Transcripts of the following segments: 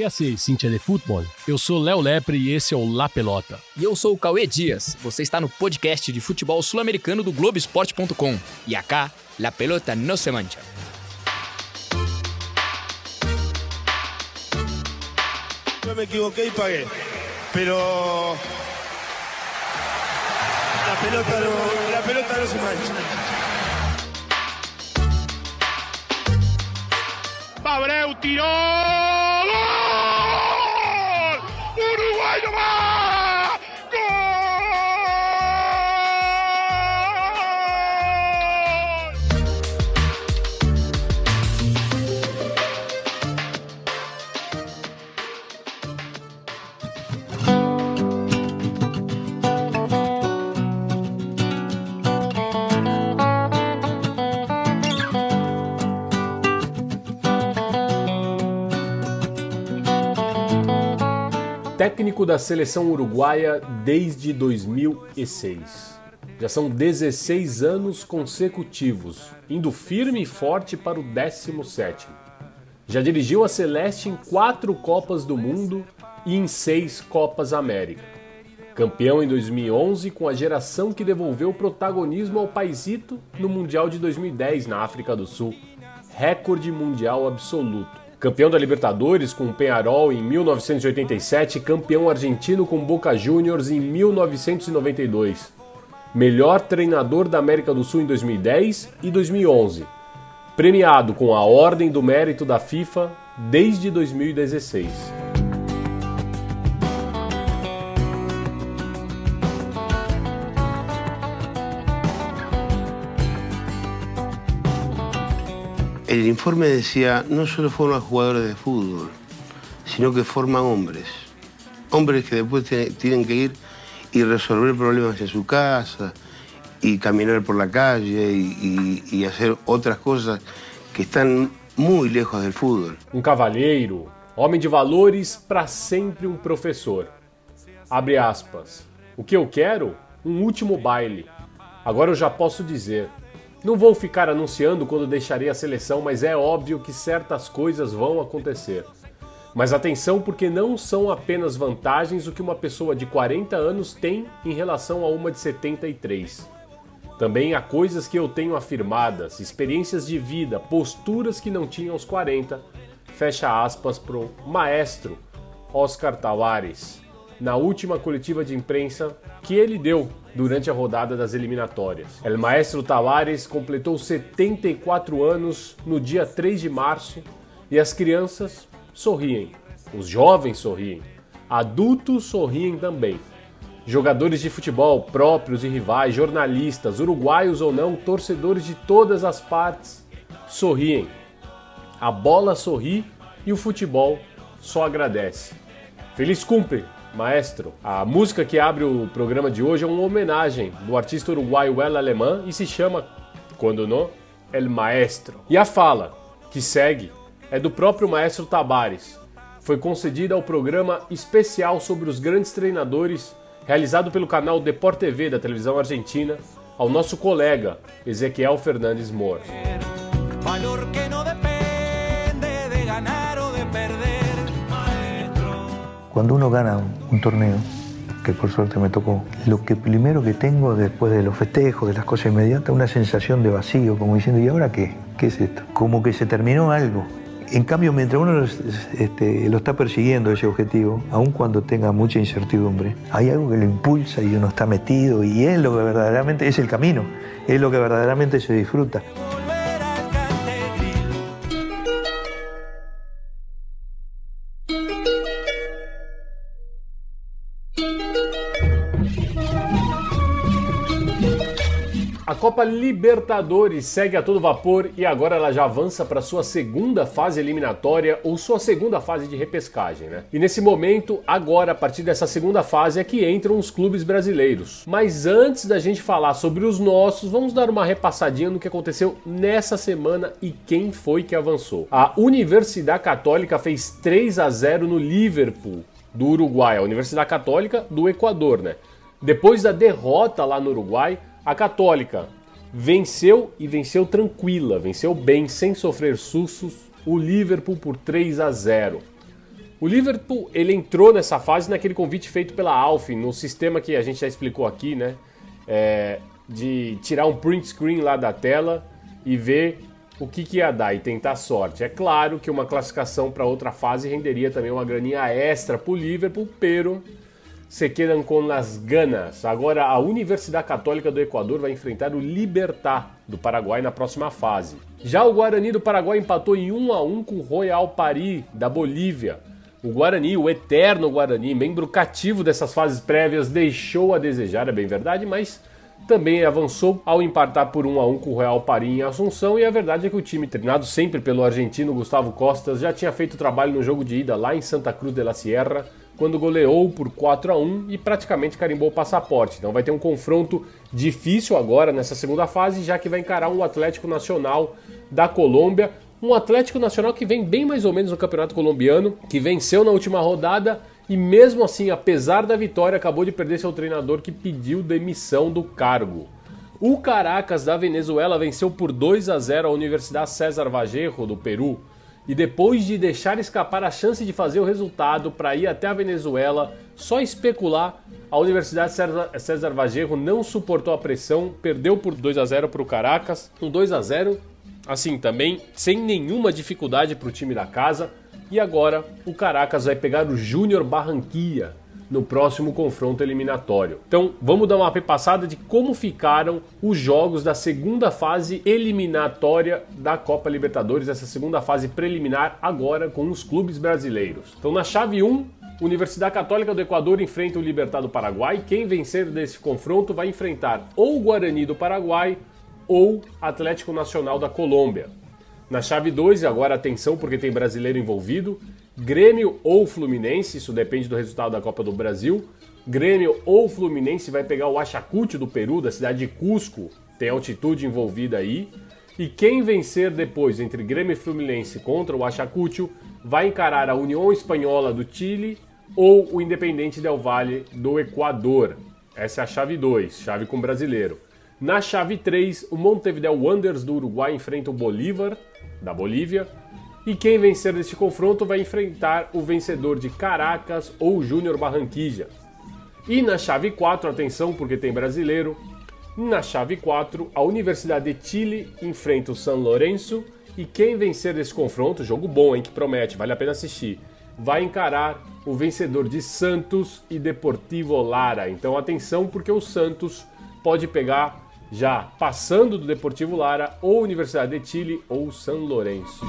É assim, Cintia de Futebol? Eu sou Léo Lepre e esse é o La Pelota. E eu sou o Cauê Dias. Você está no podcast de futebol sul-americano do Globoesporte.com. E acá, La Pelota no se mancha. Yo me equivoqué y pagué. Pero. La pelota no, la pelota no se mancha. Abreu tiró. Da seleção uruguaia desde 2006. Já são 16 anos consecutivos, indo firme e forte para o 17º. Já dirigiu a Celeste em quatro Copas do Mundo e em seis Copas América. Campeão em 2011 com a geração que devolveu protagonismo ao paisito no Mundial de 2010 na África do Sul. Recorde mundial absoluto. Campeão da Libertadores com o Penharol em 1987 e campeão argentino com Boca Juniors em 1992. Melhor treinador da América do Sul em 2010 e 2011. Premiado com a Ordem do Mérito da FIFA desde 2016. El informe decía, no solo forman jugadores de fútbol, sino que forman hombres. Hombres que después tienen que ir y resolver problemas en su casa, y caminar por la calle, y, y- y hacer otras cosas que están muy lejos del fútbol. Um cavalheiro, homem de valores, para sempre um professor. Abre aspas. O que eu quero? Um último baile. Agora eu já posso dizer. Não vou ficar anunciando quando deixarei a seleção, mas é óbvio que certas coisas vão acontecer. Mas atenção, porque não são apenas vantagens o que uma pessoa de 40 anos tem em relação a uma de 73. Também há coisas que eu tenho afirmadas, experiências de vida, posturas que não tinha aos 40. Fecha aspas pro maestro Oscar Tavares, na última coletiva de imprensa que ele deu durante a rodada das eliminatórias. El maestro Tavares completou 74 anos no dia 3 de março e as crianças sorriem, os jovens sorriem, adultos sorriem também. Jogadores de futebol, próprios e rivais, jornalistas, uruguaios ou não, torcedores de todas as partes, sorriem. A bola sorri e o futebol só agradece. Feliz cumpre, maestro. A música que abre o programa de hoje é uma homenagem do artista uruguaio El Alemã e se chama, quando não, El Maestro. E a fala, que segue, é do próprio maestro Tabares. Foi concedida ao programa especial sobre os grandes treinadores, realizado pelo canal Deport TV da televisão argentina, ao nosso colega Ezequiel Fernandes Moura. Cuando uno gana un, torneo, que por suerte me tocó, lo que primero que tengo después de los festejos, de las cosas inmediatas, una sensación de vacío, como diciendo, ¿y ahora qué? ¿Qué es esto? Como que se terminó algo. En cambio, mientras uno este, lo está persiguiendo ese objetivo, aun cuando tenga mucha incertidumbre, hay algo que lo impulsa y uno está metido y es lo que verdaderamente es el camino, es lo que verdaderamente se disfruta. Libertadores segue a todo vapor e agora ela já avança para sua segunda fase eliminatória ou sua segunda fase de repescagem, né? E nesse momento, agora a partir dessa segunda fase é que entram os clubes brasileiros. Mas antes da gente falar sobre os nossos, vamos dar uma repassadinha no que aconteceu nessa semana e quem foi que avançou. A Universidade Católica fez 3 a 0 no Liverpool do Uruguai, a Universidade Católica do Equador, né? Depois da derrota lá no Uruguai, a Católica venceu e venceu tranquila, venceu bem, sem sofrer sustos, o Liverpool por 3 a 0. O Liverpool ele entrou nessa fase naquele convite feito pela Alf, no sistema que a gente já explicou aqui, né? É, de tirar um print screen lá da tela e ver o que, que ia dar e tentar sorte. É claro que uma classificação para outra fase renderia também uma graninha extra para o Liverpool, pero se quedam com las ganas. Agora a Universidade Católica do Equador vai enfrentar o Libertar do Paraguai na próxima fase. Já o Guarani do Paraguai empatou em 1 a 1 com o Royal Paris da Bolívia. O Guarani, o eterno Guarani, membro cativo dessas fases prévias, deixou a desejar, é bem verdade, mas também avançou ao empatar por 1 a 1 com o Real Paris em Assunção e a verdade é que o time treinado sempre pelo argentino Gustavo Costas já tinha feito trabalho no jogo de ida lá em Santa Cruz de la Sierra quando goleou por 4 a 1 e praticamente carimbou o passaporte. Então vai ter um confronto difícil agora nessa segunda fase, já que vai encarar um Atlético Nacional da Colômbia, um Atlético Nacional que vem bem mais ou menos no Campeonato Colombiano, que venceu na última rodada e mesmo assim, apesar da vitória, acabou de perder seu treinador que pediu demissão do cargo. O Caracas da Venezuela venceu por 2 a 0 a Universidade César Vallejo do Peru e depois de deixar escapar a chance de fazer o resultado para ir até a Venezuela, só especular, a Universidade César Vallejo não suportou a pressão, perdeu por 2 a 0 para o Caracas, um 2 a 0 assim também sem nenhuma dificuldade para o time da casa. E agora o Caracas vai pegar o Júnior Barranquilla no próximo confronto eliminatório. Então vamos dar uma repassada de como ficaram os jogos da segunda fase eliminatória da Copa Libertadores, essa segunda fase preliminar agora com os clubes brasileiros. Então na chave 1, Universidade Católica do Equador enfrenta o Libertad do Paraguai. Quem vencer desse confronto vai enfrentar ou o Guarani do Paraguai ou Atlético Nacional da Colômbia. Na chave 2, agora atenção porque tem brasileiro envolvido, Grêmio ou Fluminense, isso depende do resultado da Copa do Brasil. Grêmio ou Fluminense vai pegar o Ayacucho do Peru, da cidade de Cusco, tem altitude envolvida aí. E quem vencer depois entre Grêmio e Fluminense contra o Ayacucho vai encarar a União Espanhola do Chile ou o Independente Del Valle do Equador. Essa é a chave 2, chave com brasileiro. Na chave 3, o Montevideo Wanderers do Uruguai enfrenta o Bolívar da Bolívia e quem vencer deste confronto vai enfrentar o vencedor de Caracas ou Júnior Barranquilla. E na chave 4, atenção porque tem brasileiro, na chave 4, a Universidade de Chile enfrenta o San Lourenço e quem vencer desse confronto, jogo bom, hein, que promete, vale a pena assistir, vai encarar o vencedor de Santos e Deportivo Lara. Então atenção porque o Santos pode pegar já passando do Deportivo Lara ou Universidade de Chile ou San Lourenço.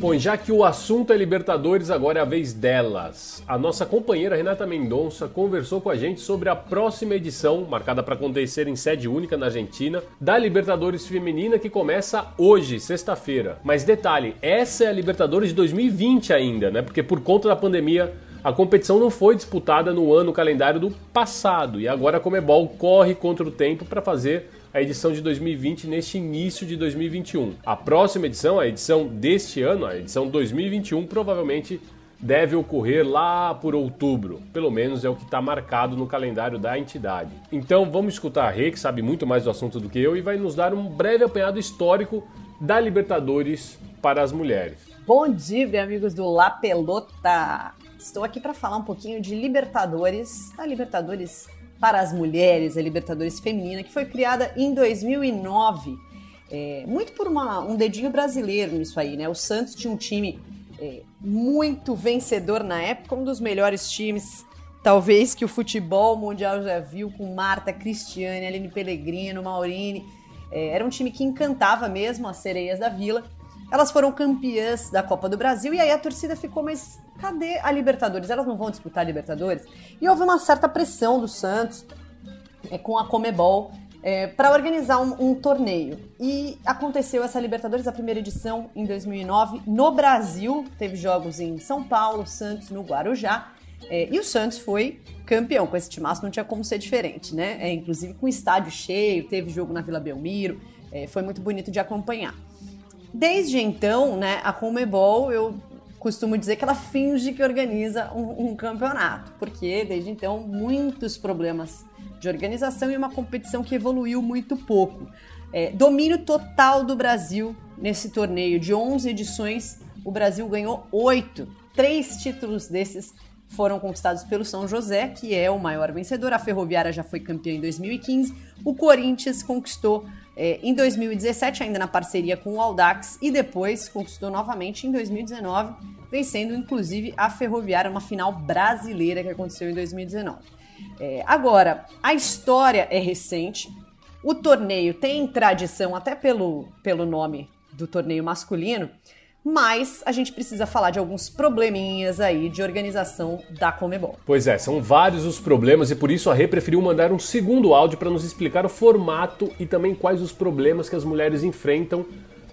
Bom, já que o assunto é Libertadores, agora é a vez delas. A nossa companheira Renata Mendonça conversou com a gente sobre a próxima edição, marcada para acontecer em sede única na Argentina, da Libertadores Feminina que começa hoje, sexta-feira. Mas detalhe, essa é a Libertadores de 2020 ainda, né? Porque por conta da pandemia a competição não foi disputada no ano calendário do passado e agora a Comebol corre contra o tempo para fazer a edição de 2020 neste início de 2021. A próxima edição, a edição deste ano, a edição 2021, provavelmente deve ocorrer lá por outubro. Pelo menos é o que está marcado no calendário da entidade. Então vamos escutar a Rê, que sabe muito mais do assunto do que eu, e vai nos dar um breve apanhado histórico da Libertadores para as mulheres. Bom dia, amigos do La Pelota! Estou aqui para falar um pouquinho de Libertadores, a Libertadores para as mulheres, a Libertadores feminina, que foi criada em 2009. É, muito por uma, um dedinho brasileiro nisso aí, né? O Santos tinha um time é, muito vencedor na época, um dos melhores times, talvez, que o futebol mundial já viu, com Marta, Cristiane, Aline Pellegrino, Maurini. É, era um time que encantava mesmo as sereias da Vila. Elas foram campeãs da Copa do Brasil e aí a torcida ficou mais cadê a Libertadores? Elas não vão disputar a Libertadores? E houve uma certa pressão do Santos é, com a Comebol é, para organizar um, um, torneio. E aconteceu essa Libertadores, a primeira edição, em 2009, no Brasil. Teve jogos em São Paulo, Santos, no Guarujá. É, e o Santos foi campeão. Com esse timaço não tinha como ser diferente, né? É, inclusive com estádio cheio, teve jogo na Vila Belmiro. É, foi muito bonito de acompanhar. Desde então, né, a Comebol, eu costumo dizer que ela finge que organiza um, um campeonato, porque desde então muitos problemas de organização e uma competição que evoluiu muito pouco. É, domínio total do Brasil nesse torneio. De 11 edições, o Brasil ganhou 8. Três títulos desses foram conquistados pelo São José, que é o maior vencedor. A Ferroviária já foi campeã em 2015. O Corinthians conquistou é, em 2017, ainda na parceria com o Aldax, e depois conquistou novamente em 2019, vencendo inclusive a Ferroviária, uma final brasileira que aconteceu em 2019. É, agora, a história é recente. O torneio tem tradição, até pelo, pelo nome do torneio masculino, mas a gente precisa falar de alguns probleminhas aí de organização da Comebol. Pois é, são vários os problemas e por isso a Rê preferiu mandar um segundo áudio para nos explicar o formato e também quais os problemas que as mulheres enfrentam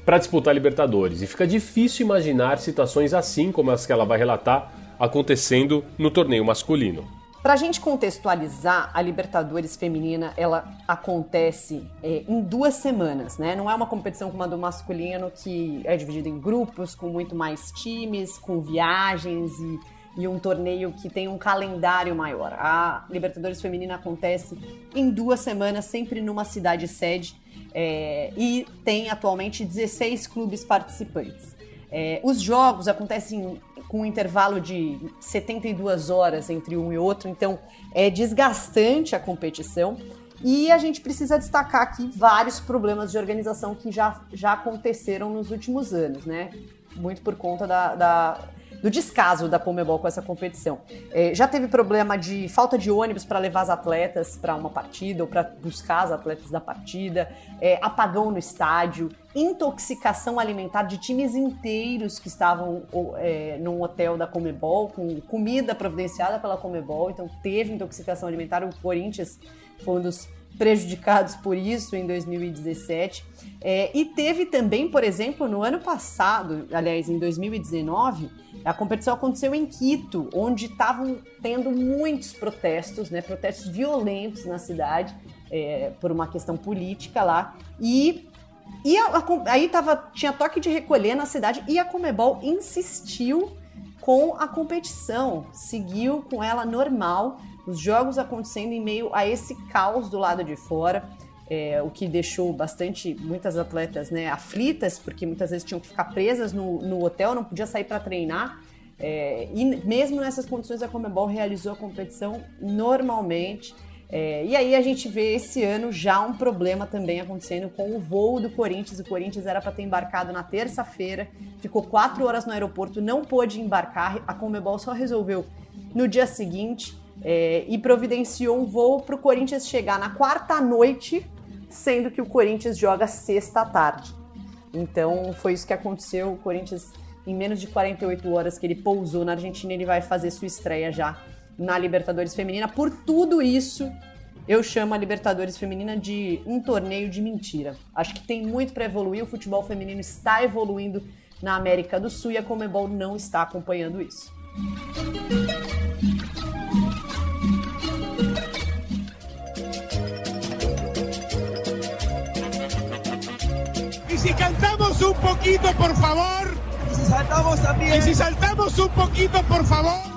para disputar Libertadores. E fica difícil imaginar situações assim como as que ela vai relatar acontecendo no torneio masculino. Para a gente contextualizar, a Libertadores feminina ela acontece é, em duas semanas, né? Não é uma competição como a do masculino que é dividida em grupos com muito mais times, com viagens e, e um torneio que tem um calendário maior. A Libertadores feminina acontece em duas semanas, sempre numa cidade sede é, e tem atualmente 16 clubes participantes. É, os jogos acontecem com um intervalo de 72 horas entre um e outro, então é desgastante a competição. E a gente precisa destacar aqui vários problemas de organização que já, já aconteceram nos últimos anos, né? Muito por conta da, da do descaso da Comebol com essa competição. É, já teve problema de falta de ônibus para levar as atletas para uma partida ou para buscar as atletas da partida, é, apagão no estádio, intoxicação alimentar de times inteiros que estavam é, num hotel da Comebol, com comida providenciada pela Comebol, então teve intoxicação alimentar. O Corinthians foi um dos prejudicados por isso em 2017. É, e teve também, por exemplo, no ano passado, aliás, em 2019, a competição aconteceu em Quito, onde estavam tendo muitos protestos, né, protestos violentos na cidade, é, por uma questão política lá. E, e a, a, aí tava, tinha toque de recolher na cidade e a Comebol insistiu com a competição, seguiu com ela normal os jogos acontecendo em meio a esse caos do lado de fora, é, o que deixou bastante muitas atletas né, aflitas, porque muitas vezes tinham que ficar presas no, no hotel, não podia sair para treinar. É, e mesmo nessas condições, a Comebol realizou a competição normalmente. É, e aí a gente vê esse ano já um problema também acontecendo com o voo do Corinthians. O Corinthians era para ter embarcado na terça-feira, ficou quatro horas no aeroporto, não pôde embarcar. A Comebol só resolveu no dia seguinte é, e providenciou um voo para o Corinthians chegar na quarta noite, sendo que o Corinthians joga sexta tarde. Então foi isso que aconteceu. O Corinthians, em menos de 48 horas que ele pousou na Argentina, ele vai fazer sua estreia já na Libertadores Feminina. Por tudo isso, eu chamo a Libertadores Feminina de um torneio de mentira. Acho que tem muito para evoluir. O futebol feminino está evoluindo na América do Sul e a Comebol não está acompanhando isso. Cantamos un poquito, por favor. Y si saltamos también. Y si saltamos un poquito, por favor.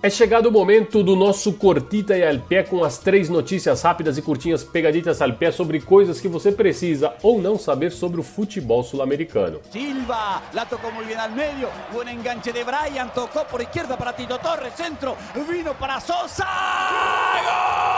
É chegado o momento do nosso Cortita e al pé com as três notícias rápidas e curtinhas pegaditas al pé sobre coisas que você precisa ou não saber sobre o futebol sul-americano. Silva, la tocó muy bien al medio, buen enganche de Brian, tocó por izquierda para Tito Torres, centro, vino para Sosa. ¡Gol!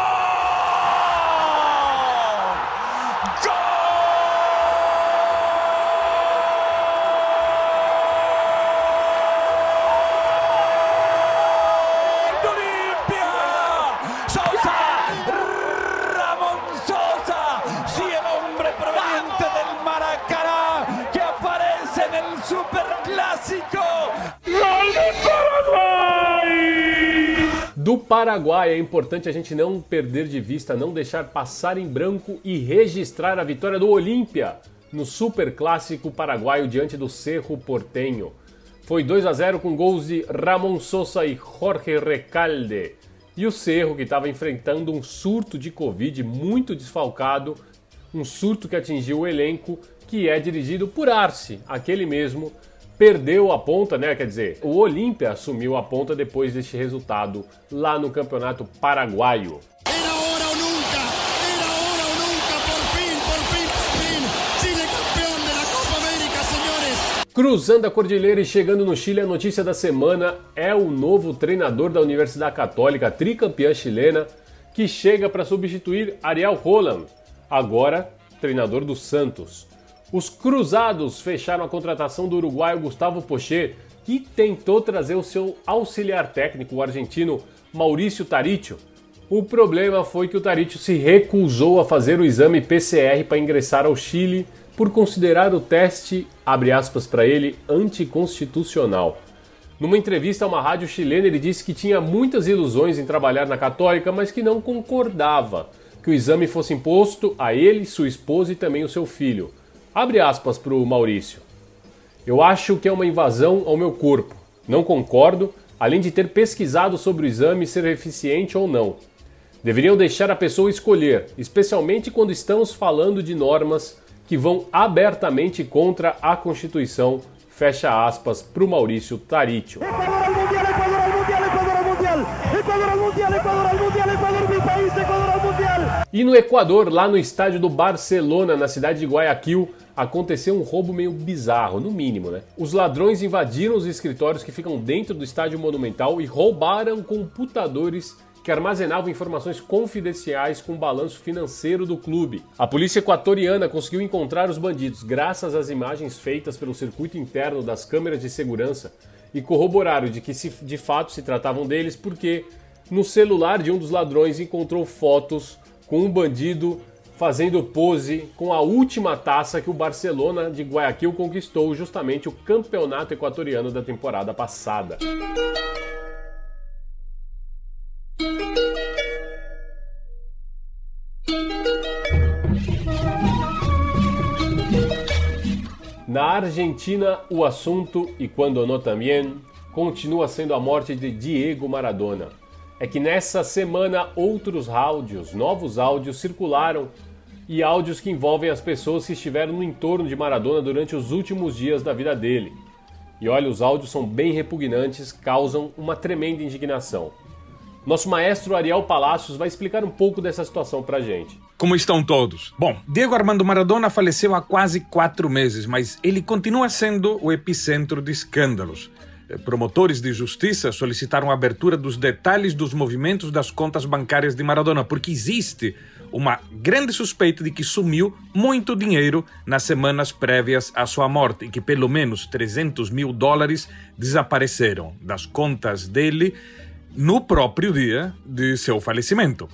Paraguai é importante a gente não perder de vista, não deixar passar em branco e registrar a vitória do Olímpia no Super Clássico Paraguaio diante do Cerro Portenho. Foi 2 a 0 com gols de Ramon Sosa e Jorge Recalde. E o Cerro, que estava enfrentando um surto de Covid muito desfalcado, um surto que atingiu o elenco, que é dirigido por Arce, aquele mesmo, perdeu a ponta, né? Quer dizer, o Olímpia assumiu a ponta depois deste resultado lá no Campeonato Paraguaio. Cruzando a cordilheira e chegando no Chile, a notícia da semana é o novo treinador da Universidade Católica, tricampeã chilena, que chega para substituir Ariel Roland, agora treinador do Santos. Os Cruzados fecharam a contratação do uruguaio Gustavo Pocher, que tentou trazer o seu auxiliar técnico, o argentino Maurício Tarício. O problema foi que o Tarício se recusou a fazer o exame PCR para ingressar ao Chile por considerar o teste, abre aspas para ele, anticonstitucional. Numa entrevista a uma rádio chilena, ele disse que tinha muitas ilusões em trabalhar na Católica, mas que não concordava que o exame fosse imposto a ele, sua esposa e também o seu filho. Abre aspas para o Maurício. Eu acho que é uma invasão ao meu corpo. Não concordo, além de ter pesquisado sobre o exame ser eficiente ou não. Deveriam deixar a pessoa escolher, especialmente quando estamos falando de normas que vão abertamente contra a Constituição, fecha aspas para o Maurício Tarício. E no Equador, lá no estádio do Barcelona, na cidade de Guayaquil, aconteceu um roubo meio bizarro, no mínimo, né? Os ladrões invadiram os escritórios que ficam dentro do estádio monumental e roubaram computadores que armazenava informações confidenciais com o balanço financeiro do clube. A polícia equatoriana conseguiu encontrar os bandidos graças às imagens feitas pelo circuito interno das câmeras de segurança e corroboraram de que se, de fato se tratavam deles porque no celular de um dos ladrões encontrou fotos com um bandido fazendo pose com a última taça que o Barcelona de Guayaquil conquistou justamente o campeonato equatoriano da temporada passada. Na Argentina, o assunto, e quando no também, continua sendo a morte de Diego Maradona. É que nessa semana outros áudios, novos áudios circularam e áudios que envolvem as pessoas que estiveram no entorno de Maradona durante os últimos dias da vida dele. E olha, os áudios são bem repugnantes, causam uma tremenda indignação. Nosso maestro Ariel Palacios vai explicar um pouco dessa situação pra gente. Como estão todos? Bom, Diego Armando Maradona faleceu há quase quatro meses, mas ele continua sendo o epicentro de escândalos. Eh, promotores de justiça solicitaram a abertura dos detalhes dos movimentos das contas bancárias de Maradona, porque existe uma grande suspeita de que sumiu muito dinheiro nas semanas prévias à sua morte e que pelo menos 300 mil dólares desapareceram das contas dele no próprio dia de seu falecimento.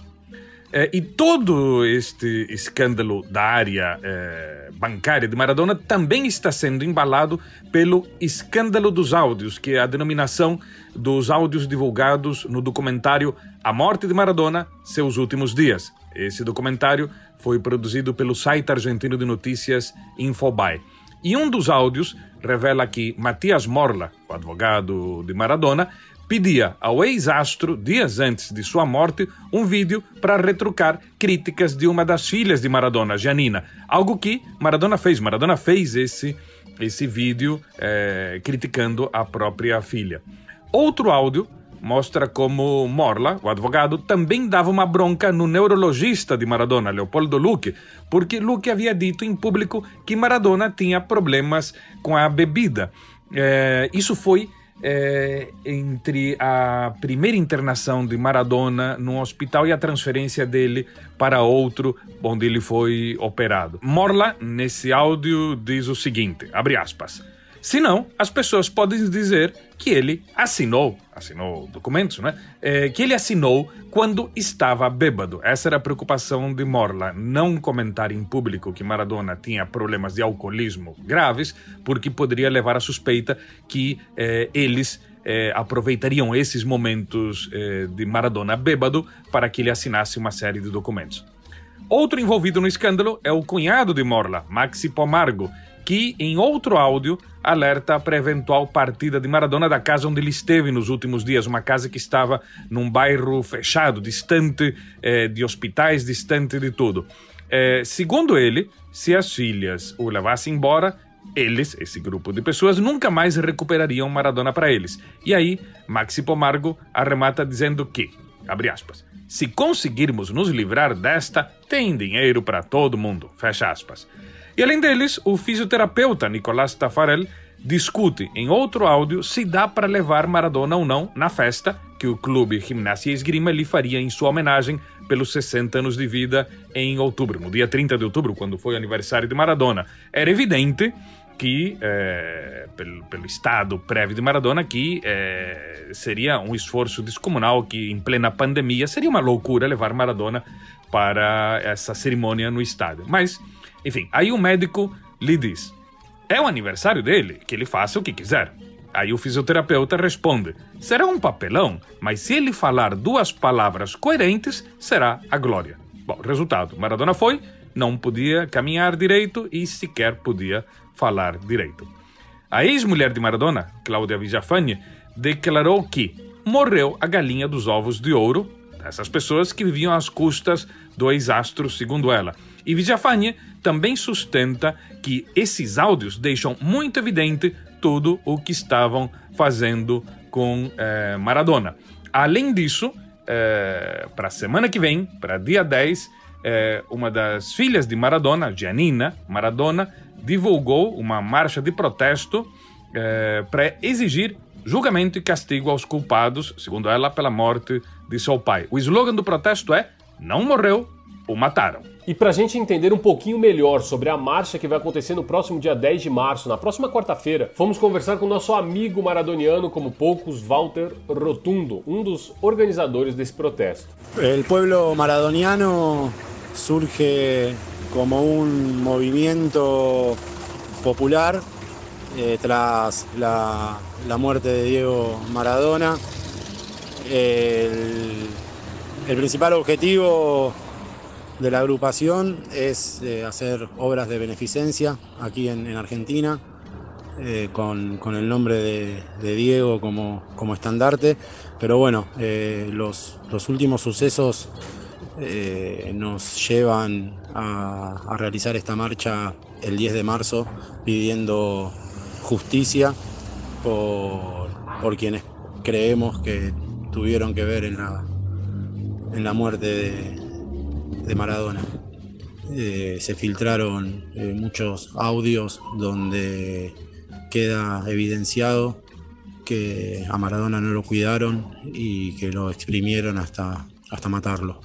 Eh, e todo este escândalo da área eh, bancária de Maradona também está sendo embalado pelo escândalo dos áudios, que é a denominação dos áudios divulgados no documentário A Morte de Maradona, Seus Últimos Dias. Esse documentário foi produzido pelo site argentino de notícias Infobae. E um dos áudios revela que Matias Morla, o advogado de Maradona, pedia ao ex-astro, dias antes de sua morte, um vídeo para retrucar críticas de uma das filhas de Maradona, Janina. Algo que Maradona fez. Maradona fez esse, esse vídeo é, criticando a própria filha. Outro áudio mostra como Morla, o advogado, também dava uma bronca no neurologista de Maradona, Leopoldo Luque, porque Luque havia dito em público que Maradona tinha problemas com a bebida. É, isso foi é, entre a primeira internação de Maradona no hospital e a transferência dele para outro onde ele foi operado. Morla, nesse áudio, diz o seguinte, abre aspas, Senão, as pessoas podem dizer que ele assinou, assinou documentos, né? É, que ele assinou quando estava bêbado. Essa era a preocupação de Morla, não comentar em público que Maradona tinha problemas de alcoolismo graves, porque poderia levar à suspeita que é, eles eh, aproveitariam esses momentos eh, de Maradona bêbado para que ele assinasse uma série de documentos. Outro envolvido no escândalo é o cunhado de Morla, Maxi Pomargo, que em outro áudio alerta para a eventual partida de Maradona da casa onde ele esteve nos últimos dias, uma casa que estava num bairro fechado, distante eh, de hospitais, distante de tudo. Eh, segundo ele, se as filhas o levassem embora, eles, esse grupo de pessoas, nunca mais recuperariam Maradona para eles. E aí, Maxi Pomargo arremata dizendo que, abre aspas, se conseguirmos nos livrar desta, tem dinheiro para todo mundo, fecha aspas. E além deles, o fisioterapeuta Nicolás Tafarel discute em outro áudio se dá para levar Maradona ou não na festa que o clube Gimnasia Esgrima lhe faria em sua homenagem pelos 60 anos de vida em outubro, no dia 30 de outubro, quando foi o aniversário de Maradona. Era evidente que, é, pelo, pelo, estado prévio de Maradona, que é, seria um esforço descomunal, que em plena pandemia seria uma loucura levar Maradona para essa cerimônia no estádio. Mas enfim, aí o médico lhe diz: é o aniversário dele, que ele faça o que quiser. Aí o fisioterapeuta responde: será um papelão, mas se ele falar duas palavras coerentes, será a glória. Bom, resultado: Maradona foi, não podia caminhar direito e sequer podia falar direito. A ex-mulher de Maradona, Cláudia Villafañe, declarou que morreu a galinha dos ovos de ouro dessas pessoas que viviam às custas do ex-astro, segundo ela. E Villafañe também sustenta que esses áudios deixam muito evidente tudo o que estavam fazendo com eh, Maradona. Além disso, eh, para a semana que vem, para dia 10, eh, uma das filhas de Maradona, Gianina Maradona, divulgou uma marcha de protesto para exigir julgamento e castigo aos culpados, segundo ela, pela morte de seu pai. O slogan do protesto é: Não morreu, o mataram. E para a gente entender um pouquinho melhor sobre a marcha que vai acontecer no próximo dia 10 de março, na próxima quarta-feira, fomos conversar com o nosso amigo maradoniano, como poucos, Walter Rotundo, um dos organizadores desse protesto. O pueblo maradoniano surge como um movimento popular eh, tras la, la, muerte de Diego Maradona. El, el principal objetivo de la agrupación es eh, hacer obras de beneficencia aquí en, en Argentina, eh, con, con, el nombre de, Diego como, como, estandarte. Pero bueno, eh, los, los, últimos sucesos nos llevan a, a, realizar esta marcha el 10 de marzo pidiendo justicia por, por quienes creemos que tuvieron que ver en la, en la muerte de, Maradona. Eh, se filtraron eh, muchos audios donde queda evidenciado que a Maradona no lo cuidaron y que lo exprimieron hasta, hasta matarlo.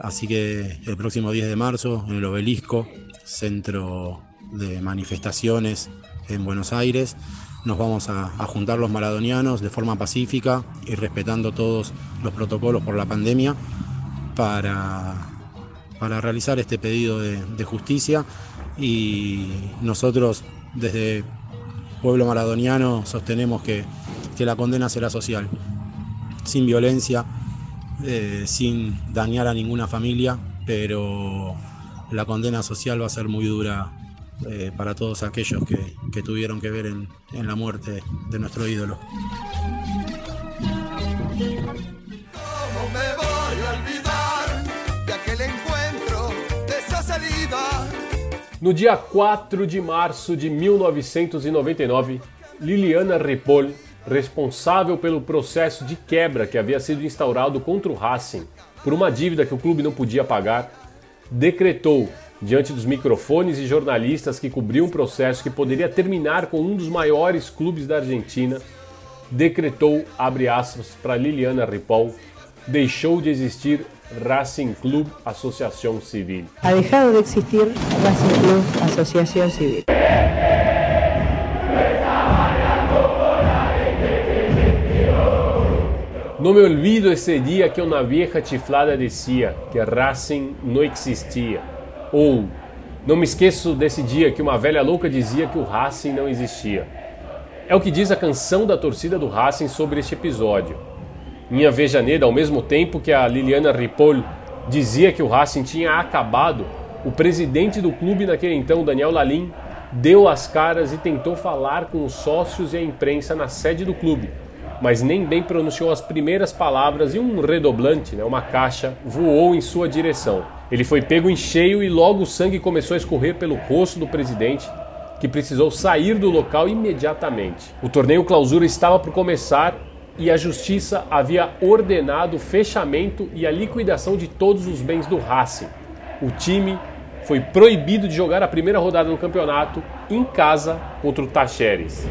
Así que el próximo 10 de marzo en el obelisco, centro de manifestaciones en Buenos Aires, nos vamos a, juntar los maradonianos de forma pacífica y respetando todos los protocolos por la pandemia para, para realizar este pedido de, de, justicia. Y nosotros desde Pueblo Maradoniano sostenemos que, que la condena será social, sin violencia, eh, sin dañar a ninguna familia, pero la condena social va a ser muy dura eh, para todos aquellos que, que, tuvieron que ver en, en la muerte de nuestro ídolo. No dia 4 de março de 1999, Liliana Ripoll, responsável pelo processo de quebra que havia sido instaurado contra o Racing por uma dívida que o clube não podia pagar, decretou, diante dos microfones e jornalistas que cobriam o processo que poderia terminar com um dos maiores clubes da Argentina, decretou, abre aspas, para Liliana Ripoll, deixou de existir Racing Club Asociación Civil. Ha dejado de existir Racing Club Asociación Civil. No me olvido esse dia que uma vieja chiflada dizia que Racing não existia. Ou não me esqueço desse dia que uma velha louca dizia que o Racing não existia. É o que diz a canção da torcida do Racing sobre este episódio. Em Avejaneda, ao mesmo tempo que a Liliana Ripoll dizia que o Racing tinha acabado, o presidente do clube naquele então, Daniel Lalim, deu as caras e tentou falar com os sócios e a imprensa na sede do clube, mas nem bem pronunciou as primeiras palavras e um redoblante, né, uma caixa, voou em sua direção. Ele foi pego em cheio e logo o sangue começou a escorrer pelo rosto do presidente, que precisou sair do local imediatamente. O torneio clausura estava por começar e a justiça havia ordenado o fechamento e a liquidação de todos os bens do Racing. O time foi proibido de jogar a primeira rodada do campeonato em casa contra o Tacheres.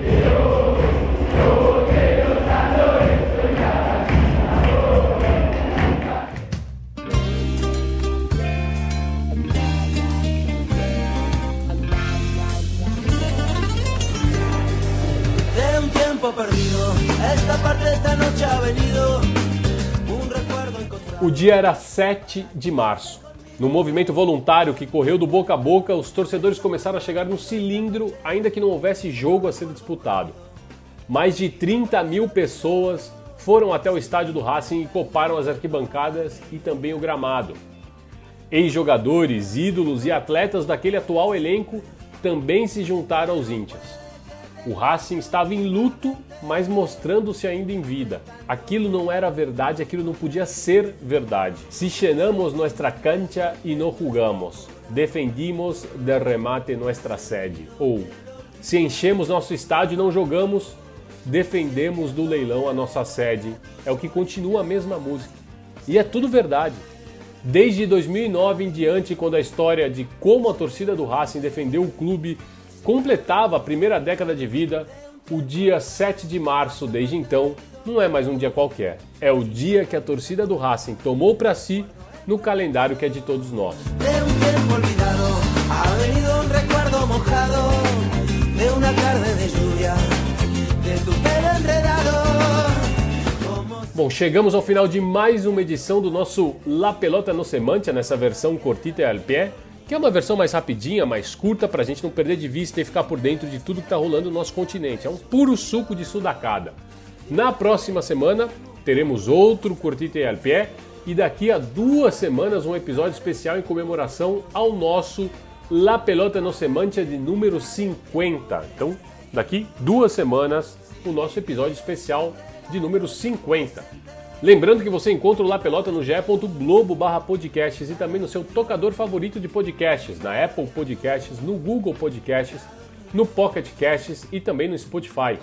O dia era 7 de março. No movimento voluntário que correu do boca a boca, os torcedores começaram a chegar no cilindro, ainda que não houvesse jogo a ser disputado. Mais de 30 mil pessoas foram até o estádio do Racing e coparam as arquibancadas e também o gramado. Ex-jogadores, ídolos e atletas daquele atual elenco também se juntaram aos índios. O Racing estava em luto, mas mostrando-se ainda em vida. Aquilo não era verdade, aquilo não podia ser verdade. Se llenamos nossa cancha e não jugamos, defendimos de remate nossa sede. Ou, se enchemos nosso estádio e não jogamos, defendemos do leilão a nossa sede. É o que continua a mesma música. E é tudo verdade. Desde 2009 em diante, quando a história de como a torcida do Racing defendeu o clube completava a primeira década de vida, o dia 7 de março, desde então, não é mais um dia qualquer. É o dia que a torcida do Racing tomou para si no calendário que é de todos nós. Bom, chegamos ao final de mais uma edição do nosso La Pelota no Semântia, nessa versão cortita e al pé que é uma versão mais rapidinha, mais curta, para a gente não perder de vista e ficar por dentro de tudo que está rolando no nosso continente. É um puro suco de sudacada. Na próxima semana teremos outro Curtita e al pé e daqui a duas semanas um episódio especial em comemoração ao nosso La Pelota no Semântia de número 50. Então, daqui duas semanas, o nosso episódio especial de número 50. Lembrando que você encontra o La Pelota no ge.globo barra podcasts e também no seu tocador favorito de podcasts, na Apple Podcasts, no Google Podcasts, no Pocket Casts e também no Spotify.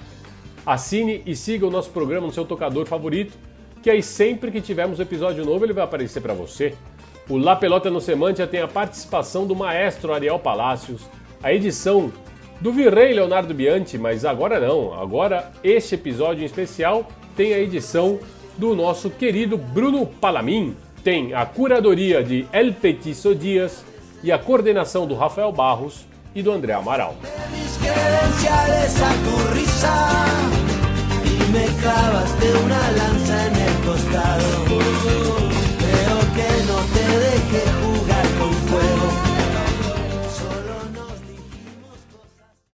Assine e siga o nosso programa no seu tocador favorito, que aí sempre que tivermos um episódio novo ele vai aparecer para você. O La Pelota no Semantia tem a participação do maestro Ariel Palacios, a edição do Virrei Leonardo Bianchi, mas agora não, agora este episódio em especial tem a edição do nosso querido Bruno Palamin. Tem a curadoria de El Petiço Dias e a coordenação do Rafael Barros e do André Amaral.